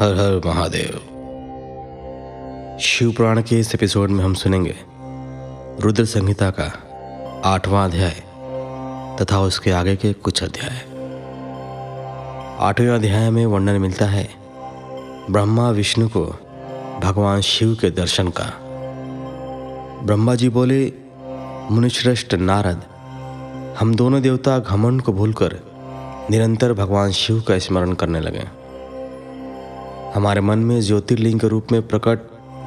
हर हर महादेव। शिव पुराण के इस एपिसोड में हम सुनेंगे रुद्र संहिता का आठवां अध्याय तथा उसके आगे के कुछ अध्याय। आठवें अध्याय में वर्णन मिलता है, ब्रह्मा विष्णु को भगवान शिव के दर्शन का। ब्रह्मा जी बोले, मुनिश्रेष्ठ नारद, हम दोनों देवता घमंड को भूलकर निरंतर भगवान शिव का स्मरण करने लगे हमारे मन में ज्योतिर्लिंग के रूप में प्रकट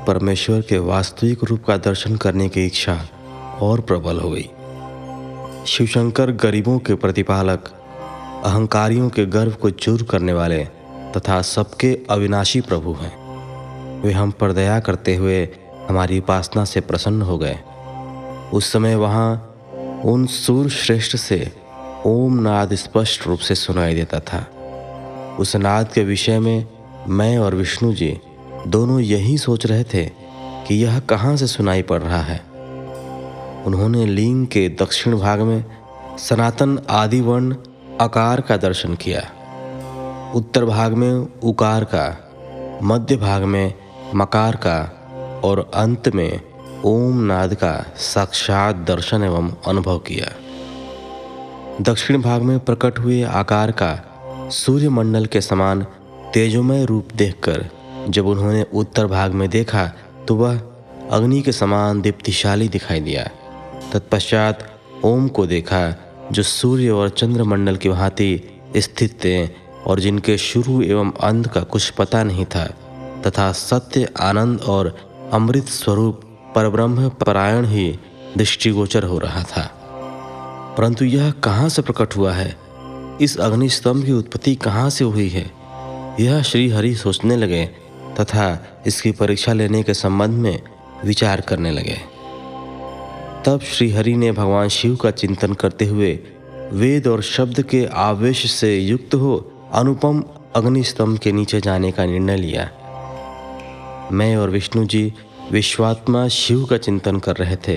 परमेश्वर के वास्तविक रूप का दर्शन करने की इच्छा और प्रबल हो गई। शिवशंकर गरीबों के प्रतिपालक, अहंकारियों के गर्व को चूर करने वाले तथा सबके अविनाशी प्रभु हैं। वे हम पर दया करते हुए हमारी उपासना से प्रसन्न हो गए। उस समय वहाँ उन सूर श्रेष्ठ से ओम नाद स्पष्ट रूप से सुनाई देता था। उस नाद के विषय में मैं और विष्णु जी दोनों यही सोच रहे थे कि यह कहाँ से सुनाई पड़ रहा है। उन्होंने लिंग के दक्षिण भाग में सनातन आदि वर्ण आकार का दर्शन किया। उत्तर भाग में उकार का, मध्य भाग में मकार का और अंत में ओम नाद का साक्षात दर्शन एवं अनुभव किया। दक्षिण भाग में प्रकट हुए आकार का सूर्यमंडल के समान तेजोमय रूप देखकर जब उन्होंने उत्तर भाग में देखा तो वह अग्नि के समान दीप्तिशाली दिखाई दिया। तत्पश्चात ओम को देखा, जो सूर्य और चंद्रमंडल की भांति स्थित थे और जिनके शुरू एवं अंत का कुछ पता नहीं था, तथा सत्य, आनंद और अमृत स्वरूप परब्रह्म परायण ही दृष्टिगोचर हो रहा था। परंतु यह कहाँ से प्रकट हुआ है? इस अग्निस्तंभ की उत्पत्ति कहाँ से हुई है? यह श्री हरि सोचने लगे तथा इसकी परीक्षा लेने के संबंध में विचार करने लगे। तब श्री हरि ने भगवान शिव का चिंतन करते हुए वेद और शब्द के आवेश से युक्त हो अनुपम अग्निस्तंभ के नीचे जाने का निर्णय लिया। मैं और विष्णु जी विश्वात्मा शिव का चिंतन कर रहे थे।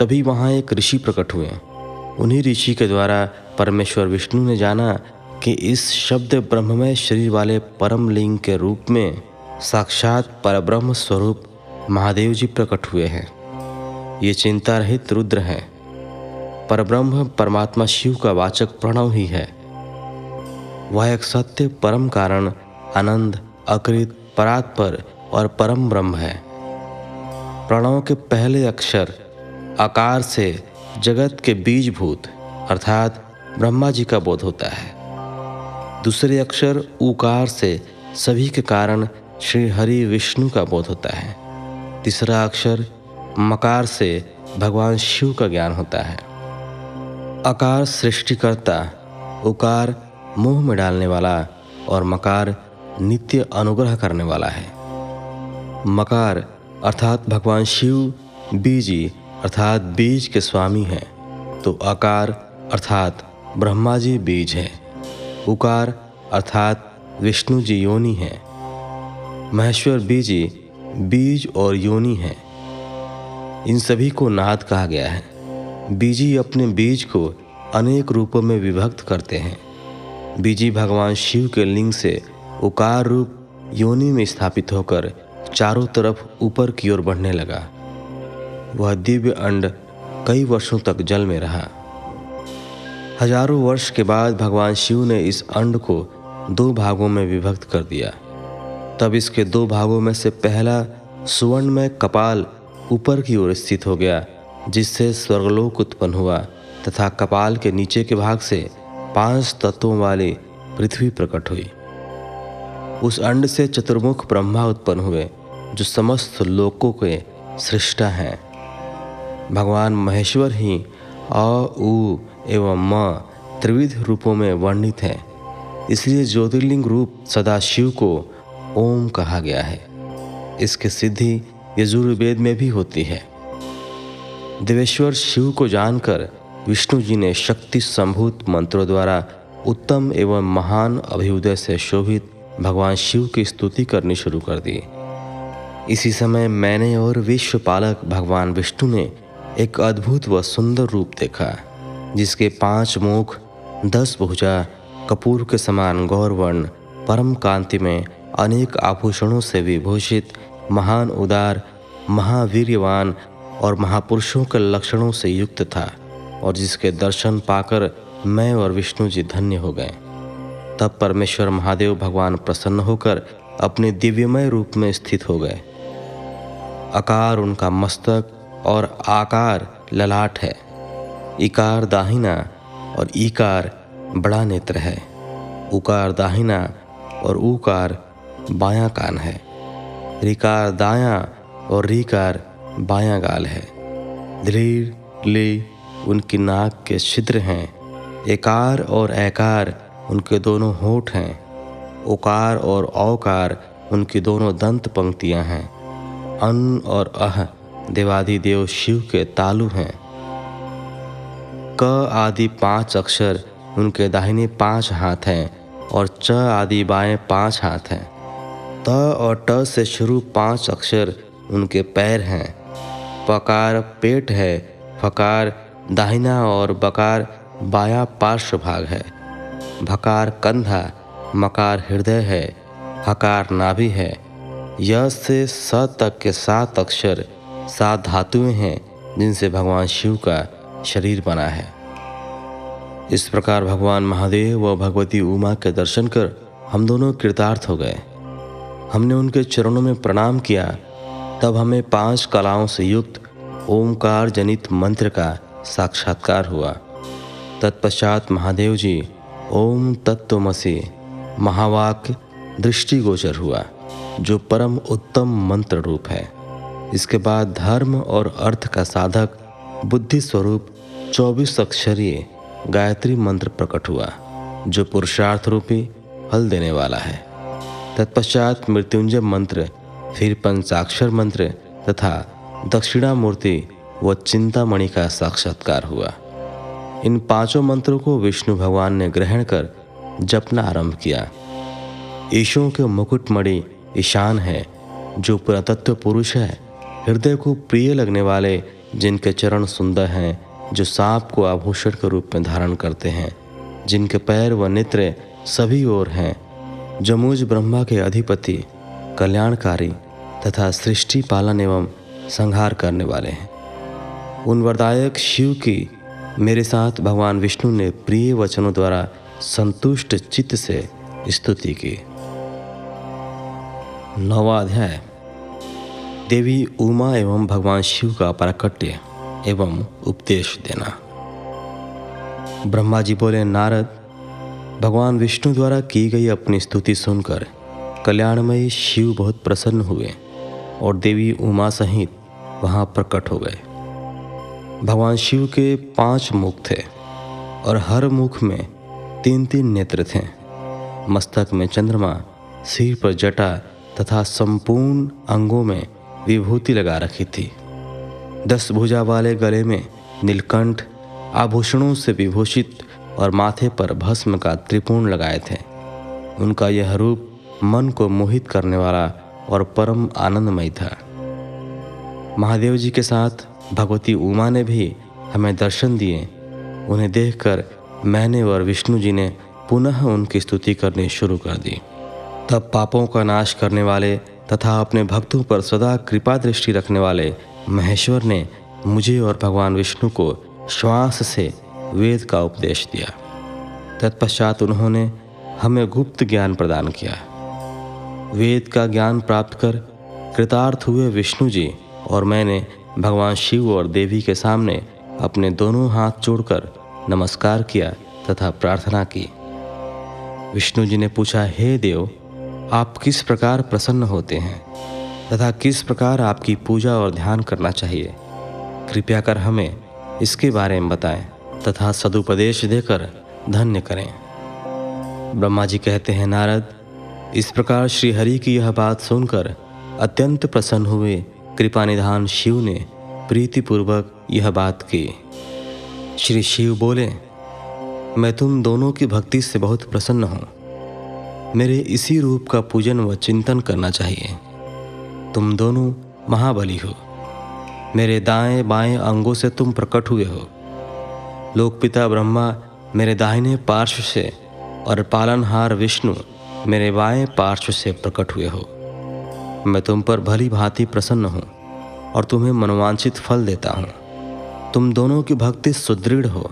तभी वहाँ एक ऋषि प्रकट हुए। उन्हीं ऋषि के द्वारा परमेश्वर विष्णु ने जाना कि इस शब्द ब्रह्ममय शरीर वाले परम लिंग के रूप में साक्षात परब्रह्म स्वरूप महादेव जी प्रकट हुए हैं। ये चिंता रहित रुद्र हैं। परब्रह्म परमात्मा शिव का वाचक प्रणव ही है। वह एक सत्य परम कारण, आनंद, अकृत परात्पर और परम ब्रह्म है। प्रणव के पहले अक्षर आकार से जगत के बीजभूत, अर्थात ब्रह्मा जी का बोध होता है। दूसरे अक्षर उकार से सभी के कारण श्री हरि विष्णु का बोध होता है। तीसरा अक्षर मकार से भगवान शिव का ज्ञान होता है। अकार सृष्टिकर्ता उकार मुँह में डालने वाला और मकार नित्य अनुग्रह करने वाला है। मकार अर्थात भगवान शिव, बीजी अर्थात बीज के स्वामी हैं तो आकार अर्थात ब्रह्मा जी बीज है। उकार अर्थात विष्णु जी योनि हैं। महेश्वर बीजी बीज और योनि हैं। इन सभी को नाद कहा गया है। बीजी अपने बीज को अनेक रूपों में विभक्त करते हैं। बीजी भगवान शिव के लिंग से उकार रूप योनि में स्थापित होकर चारों तरफ़ ऊपर की ओर बढ़ने लगा। वह दिव्य अंड कई वर्षों तक जल में रहा। हज़ारों वर्ष के बाद भगवान शिव ने इस अंड को दो भागों में विभक्त कर दिया। तब इसके दो भागों में से पहला सुवर्णमय कपाल ऊपर की ओर स्थित हो गया, जिससे स्वर्गलोक उत्पन्न हुआ, तथा कपाल के नीचे के भाग से पाँच तत्वों वाली पृथ्वी प्रकट हुई। उस अंड से चतुर्मुख ब्रह्मा उत्पन्न हुए, जो समस्त लोकों के सृष्टा हैं। भगवान महेश्वर ही अ, उ एवं म त्रिविध रूपों में वर्णित हैं। इसलिए ज्योतिर्लिंग रूप सदाशिव को ओम कहा गया है। इसकी सिद्धि यजुर्वेद में भी होती है। देवेश्वर शिव को जानकर विष्णु जी ने शक्ति संभूत मंत्रों द्वारा उत्तम एवं महान अभ्युदय से शोभित भगवान शिव की स्तुति करनी शुरू कर दी। इसी समय मैंने और विश्वपालक भगवान विष्णु ने एक अद्भुत व सुंदर रूप देखा। जिसके पाँच मुख, दस भुजा, कपूर के समान गौरवर्ण, परम कांति में अनेक आभूषणों से विभूषित, महान उदार, महावीर्यवान और महापुरुषों के लक्षणों से युक्त था और जिसके दर्शन पाकर मैं और विष्णु जी धन्य हो गए। तब परमेश्वर महादेव भगवान प्रसन्न होकर अपने दिव्यमय रूप में स्थित हो गए। आकार उनका मस्तक और आकार ललाट है। इकार दाहिना और ईकार बड़ा नेत्र है। उकार दाहिना और ऊकार बायां कान है। रिकार दायां और रिकार बायां गाल है। धीर ले, उनकी नाक के छिद्र हैं। एकार और एकार उनके दोनों होठ हैं। उकार और औकार उनकी दोनों दंत पंक्तियाँ हैं। अन और अह देवादि देव शिव के तालु हैं। क आदि पाँच अक्षर, उनके दाहिने पाँच हाथ हैं और च आदि बाएँ पाँच हाथ हैं। त और ट से शुरू पाँच अक्षर उनके पैर हैं। पकार पेट है, फकार दाहिना और बकार बाया पार्श्व भाग है। भकार कंधा, मकार हृदय है हकार नाभि है। यह से स तक के सात अक्षर, सात धातुएँ हैं जिनसे भगवान शिव का शरीर बना है। इस प्रकार भगवान महादेव व भगवती उमा के दर्शन कर हम दोनों कृतार्थ हो गए। हमने उनके चरणों में प्रणाम किया। तब हमें पाँच कलाओं से युक्त ओमकार जनित मंत्र का साक्षात्कार हुआ। तत्पश्चात महादेव जी, ओम तत्वमसी महावाक्य दृष्टिगोचर हुआ, जो परम उत्तम मंत्र रूप है। इसके बाद धर्म और अर्थ का साधक, बुद्धि स्वरूप चौबीस अक्षरीय गायत्री मंत्र प्रकट हुआ, जो पुरुषार्थ रूपी फल देने वाला है। तत्पश्चात मृत्युंजय मंत्र, फिर पंचाक्षर मंत्र तथा दक्षिणामूर्ति व चिंतामणि का साक्षात्कार हुआ। इन पाँचों मंत्रों को विष्णु भगवान ने ग्रहण कर जपना आरंभ किया। ईशो के मुकुटमणि ईशान है, जो पुरातत्व पुरुष है। हृदय को प्रिय लगने वाले, जिनके चरण सुंदर हैं जो सांप को आभूषण के रूप में धारण करते हैं, जिनके पैर व नेत्र सभी ओर हैं जमुज ब्रह्मा के अधिपति, कल्याणकारी तथा सृष्टि पालन एवं संहार करने वाले हैं। उन वरदायक शिव की मेरे साथ भगवान विष्णु ने प्रिय वचनों द्वारा संतुष्ट चित्त से स्तुति की। नवा अध्याय देवी उमा एवं भगवान शिव का प्राकट्य। एवं उपदेश देना। ब्रह्मा जी बोले, नारद, भगवान विष्णु द्वारा की गई अपनी स्तुति सुनकर कल्याणमयी शिव बहुत प्रसन्न हुए और देवी उमा सहित वहाँ प्रकट हो गए। भगवान शिव के पाँच मुख थे और हर मुख में तीन तीन नेत्र थे। मस्तक में चंद्रमा, सिर पर जटा तथा संपूर्ण अंगों में विभूति लगा रखी थी। दस भुजा वाले गले में नीलकंठ, आभूषणों से विभूषित और माथे पर भस्म का त्रिपूर्ण लगाए थे। उनका यह रूप मन को मोहित करने वाला और परम आनंदमय था। महादेव जी के साथ भगवती उमा ने भी हमें दर्शन दिए। उन्हें देखकर मैंने और विष्णु जी ने पुनः उनकी स्तुति करनी शुरू कर दी। तब पापों का नाश करने वाले तथा अपने भक्तों पर सदा कृपा दृष्टि रखने वाले महेश्वर ने मुझे और भगवान विष्णु को श्वास से वेद का उपदेश दिया। तत्पश्चात उन्होंने हमें गुप्त ज्ञान प्रदान किया। वेद का ज्ञान प्राप्त कर कृतार्थ हुए विष्णु जी और मैंने भगवान शिव और देवी के सामने अपने दोनों हाथ जोड़कर नमस्कार किया तथा प्रार्थना की। विष्णु जी ने पूछा, हे देव, आप किस प्रकार प्रसन्न होते हैं? तथा किस प्रकार आपकी पूजा और ध्यान करना चाहिए। कृपया कर हमें इसके बारे में बताएँ तथा सदुपदेश देकर धन्य करें। ब्रह्मा जी कहते हैं, नारद, इस प्रकार श्री हरि की यह बात सुनकर अत्यंत प्रसन्न हुए कृपा निधान शिव ने प्रीतिपूर्वक यह बात की। श्री शिव बोले, मैं तुम दोनों की भक्ति से बहुत प्रसन्न हूँ। मेरे इसी रूप का पूजन व चिंतन करना चाहिए। तुम दोनों महाबली हो। मेरे दाएँ बाएँ अंगों से तुम प्रकट हुए हो। लोकपिता ब्रह्मा, मेरे दाहिने पार्श्व से और पालनहार विष्णु, मेरे बाएँ पार्श्व से प्रकट हुए हो। मैं तुम पर भली भांति प्रसन्न हूँ और तुम्हें मनोवांछित फल देता हूँ। तुम दोनों की भक्ति सुदृढ़ हो।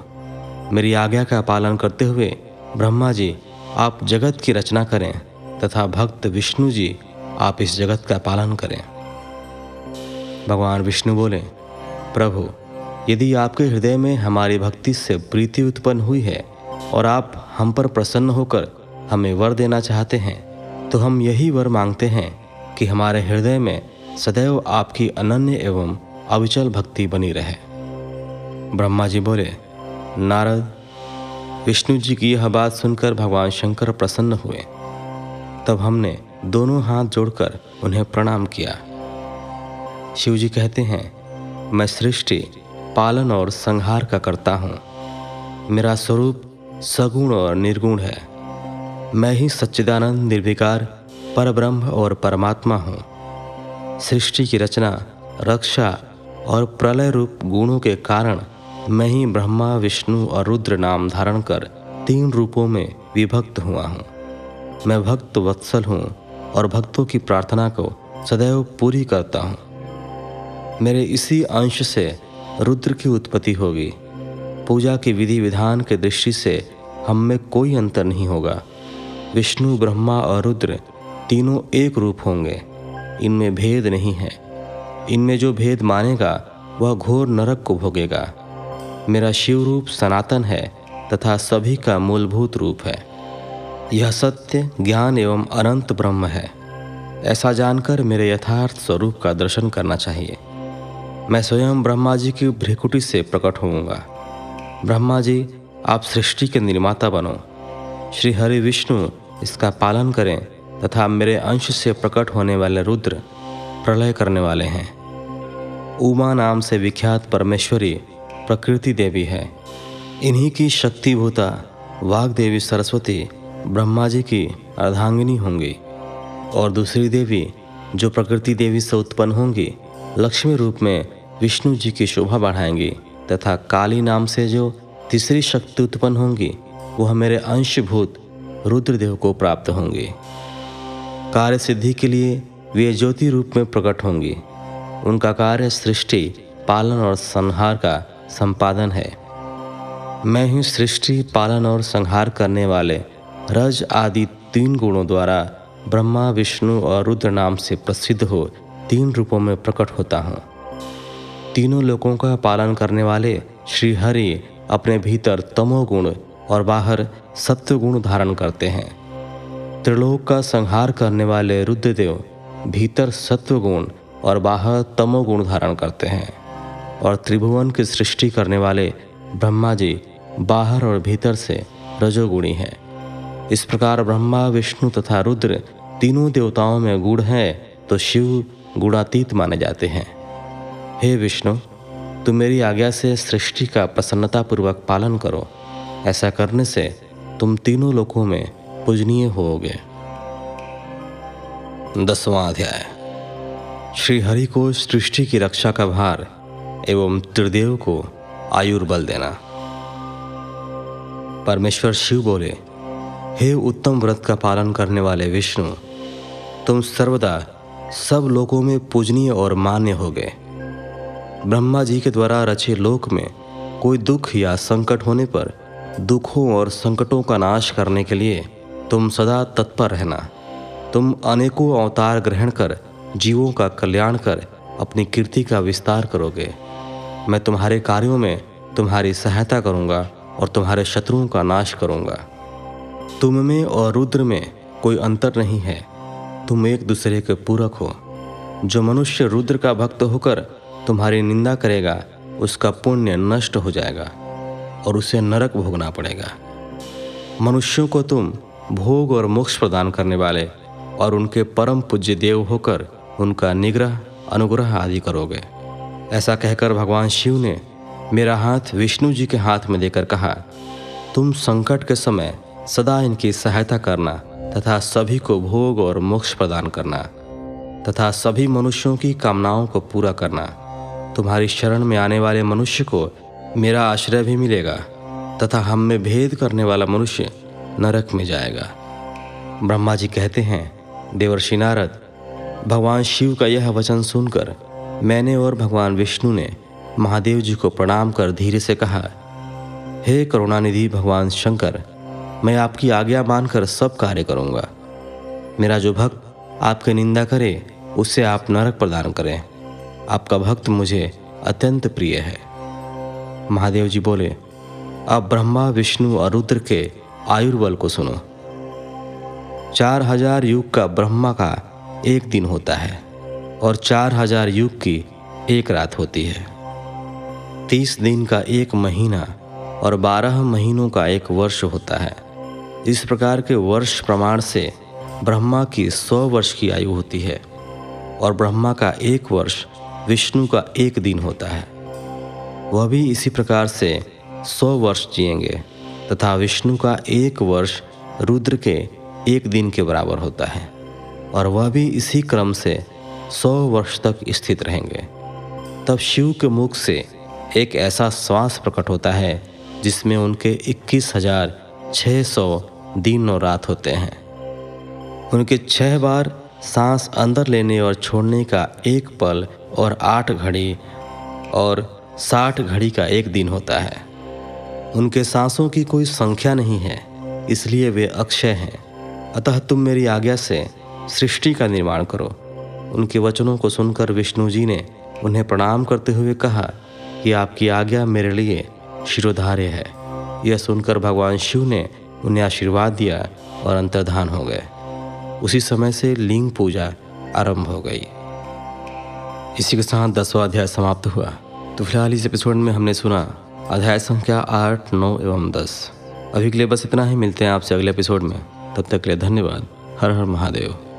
मेरी आज्ञा का पालन करते हुए ब्रह्मा जी, आप जगत की रचना करें तथा भक्त विष्णु जी आप इस जगत का पालन करें। भगवान विष्णु बोले, प्रभु, यदि आपके हृदय में हमारी भक्ति से प्रीति उत्पन्न हुई है और आप हम पर प्रसन्न होकर हमें वर देना चाहते हैं तो हम यही वर मांगते हैं कि हमारे हृदय में सदैव आपकी अनन्य एवं अविचल भक्ति बनी रहे। ब्रह्मा जी बोले, नारद, विष्णु जी की यह बात सुनकर भगवान शंकर प्रसन्न हुए। तब हमने दोनों हाथ जोड़कर उन्हें प्रणाम किया। शिव जी कहते हैं, मैं सृष्टि, पालन और संहार का करता हूँ। मेरा स्वरूप सगुण और निर्गुण है। मैं ही सच्चिदानंद, निर्विकार, परब्रह्म और परमात्मा हूँ। सृष्टि की रचना, रक्षा और प्रलय रूप गुणों के कारण मैं ही ब्रह्मा, विष्णु और रुद्र नाम धारण कर तीन रूपों में विभक्त हुआ हूँ। मैं भक्त, वत्सल हूँ। और भक्तों की प्रार्थना को सदैव पूरी करता हूँ। मेरे इसी अंश से रुद्र की उत्पत्ति होगी। पूजा की विधि विधान के दृष्टि से हम में कोई अंतर नहीं होगा। विष्णु, ब्रह्मा और रुद्र तीनों एक रूप होंगे। इनमें भेद नहीं है। इनमें जो भेद मानेगा, वह घोर नरक को भोगेगा। मेरा शिव रूप सनातन है तथा सभी का मूलभूत रूप है। यह सत्य, ज्ञान एवं अनंत ब्रह्म है। ऐसा जानकर मेरे यथार्थ स्वरूप का दर्शन करना चाहिए। मैं स्वयं ब्रह्मा जी की भ्रिकुटी से प्रकट होऊँगा। ब्रह्मा जी, आप सृष्टि के निर्माता बनो। श्री हरि विष्णु, इसका पालन करें तथा मेरे अंश से प्रकट होने वाले रुद्र प्रलय करने वाले हैं। उमा नाम से विख्यात परमेश्वरी प्रकृति देवी है। इन्हीं की शक्तिभूता वाग देवी सरस्वती ब्रह्मा जी की अर्धांगिनी होंगी और दूसरी देवी, जो प्रकृति देवी से उत्पन्न होंगी, लक्ष्मी रूप में विष्णु जी की शोभा बढ़ाएँगी तथा काली नाम से जो तीसरी शक्ति उत्पन्न होंगी, वह मेरे अंशभूत रुद्रदेव को प्राप्त होंगी। कार्य सिद्धि के लिए वे ज्योति रूप में प्रकट होंगी। उनका कार्य सृष्टि, पालन और संहार का संपादन है। मैं ही सृष्टि, पालन और संहार करने वाले रज आदि तीन गुणों द्वारा ब्रह्मा, विष्णु और रुद्र नाम से प्रसिद्ध हो, तीन रूपों में प्रकट होता हूँ। तीनों लोगों का पालन करने वाले श्री हरि अपने भीतर तमोगुण और बाहर सत्य गुण धारण करते हैं। त्रिलोक का संहार करने वाले रुद्रदेव भीतर सत्व गुण और बाहर तमोगुण धारण करते हैं और त्रिभुवन की सृष्टि करने वाले ब्रह्मा जी बाहर और भीतर से रजोगुणी हैं। इस प्रकार ब्रह्मा, विष्णु तथा रुद्र तीनों देवताओं में गुण है तो शिव गुणातीत माने जाते हैं। हे विष्णु तुम मेरी आज्ञा से सृष्टि का प्रसन्नतापूर्वक पालन करो। ऐसा करने से तुम तीनों लोकों में पूजनीय होोगे दसवां अध्याय। श्री हरि को सृष्टि की रक्षा का भार एवं त्रिदेव को आयुर्बल देना। परमेश्वर शिव बोले हे उत्तम व्रत का पालन करने वाले विष्णु, तुम सर्वदा सब लोगों में पूजनीय और मान्य हो गए ब्रह्मा जी के द्वारा रचे लोक में कोई दुख या संकट होने पर दुखों और संकटों का नाश करने के लिए तुम सदा तत्पर रहना। तुम अनेकों अवतार ग्रहण कर जीवों का कल्याण कर अपनी कीर्ति का विस्तार करोगे। मैं तुम्हारे कार्यों में तुम्हारी सहायता करूँगा और तुम्हारे शत्रुओं का नाश करूँगा। तुम में और रुद्र में कोई अंतर नहीं है। तुम एक दूसरे के पूरक हो। जो मनुष्य रुद्र का भक्त होकर तुम्हारी निंदा करेगा, उसका पुण्य नष्ट हो जाएगा और उसे नरक भोगना पड़ेगा। मनुष्यों को तुम भोग और मोक्ष प्रदान करने वाले और उनके परम पूज्य देव होकर उनका निग्रह, अनुग्रह आदि करोगे। ऐसा कहकर भगवान शिव ने मेरा हाथ विष्णु जी के हाथ में देकर कहा, तुम संकट के समय सदा इनकी सहायता करना, तथा सभी को भोग और मोक्ष प्रदान करना, तथा सभी मनुष्यों की कामनाओं को पूरा करना। तुम्हारी शरण में आने वाले मनुष्य को मेरा आश्रय भी मिलेगा, तथा हम में भेद करने वाला मनुष्य नरक में जाएगा। ब्रह्मा जी कहते हैं, देवर्षि नारद, भगवान शिव का यह वचन सुनकर मैंने और भगवान विष्णु ने महादेव जी को प्रणाम कर धीरे से कहा, हे करुणानिधि भगवान शंकर मैं आपकी आज्ञा मानकर सब कार्य करूँगा। मेरा जो भक्त आपकी निंदा करे उससे आप नरक प्रदान करें। आपका भक्त मुझे अत्यंत प्रिय है। महादेव जी बोले, अब ब्रह्मा, विष्णु और रुद्र के आयुर्बल को सुनो। चार हज़ार युग का ब्रह्मा का एक दिन होता है और चार हज़ार युग की एक रात होती है। तीस दिन का एक महीना और बारह महीनों का एक वर्ष होता है। इस प्रकार के वर्ष प्रमाण से ब्रह्मा की सौ वर्ष की आयु होती है और ब्रह्मा का एक वर्ष विष्णु का एक दिन होता है। वह भी इसी प्रकार से सौ वर्ष जिएँगे तथा विष्णु का एक वर्ष रुद्र के एक दिन के बराबर होता है और वह भी इसी क्रम से सौ वर्ष तक स्थित रहेंगे। तब शिव के मुख से एक ऐसा श्वास प्रकट होता है जिसमें उनके इक्कीस हज़ार छः सौ दिन और रात होते हैं। उनके छह बार सांस अंदर लेने और छोड़ने का एक पल और आठ घड़ी और साठ घड़ी का एक दिन होता है। उनके सांसों की कोई संख्या नहीं है, इसलिए वे अक्षय हैं। अतः तुम मेरी आज्ञा से सृष्टि का निर्माण करो। उनके वचनों को सुनकर विष्णु जी ने उन्हें प्रणाम करते हुए कहा कि आपकी आज्ञा मेरे लिए शिरोधार्य है। यह सुनकर भगवान शिव ने उन्हें आशीर्वाद दिया और अंतर्धान हो गए। उसी समय से लिंग पूजा आरंभ हो गई। इसी के साथ दसवा अध्याय समाप्त हुआ। तो फ़िलहाल इस एपिसोड में हमने सुना अध्याय संख्या आठ, नौ एवं दस। अभी के लिए बस इतना ही, मिलते हैं आपसे अगले एपिसोड में। तब तक के लिए धन्यवाद। हर हर महादेव।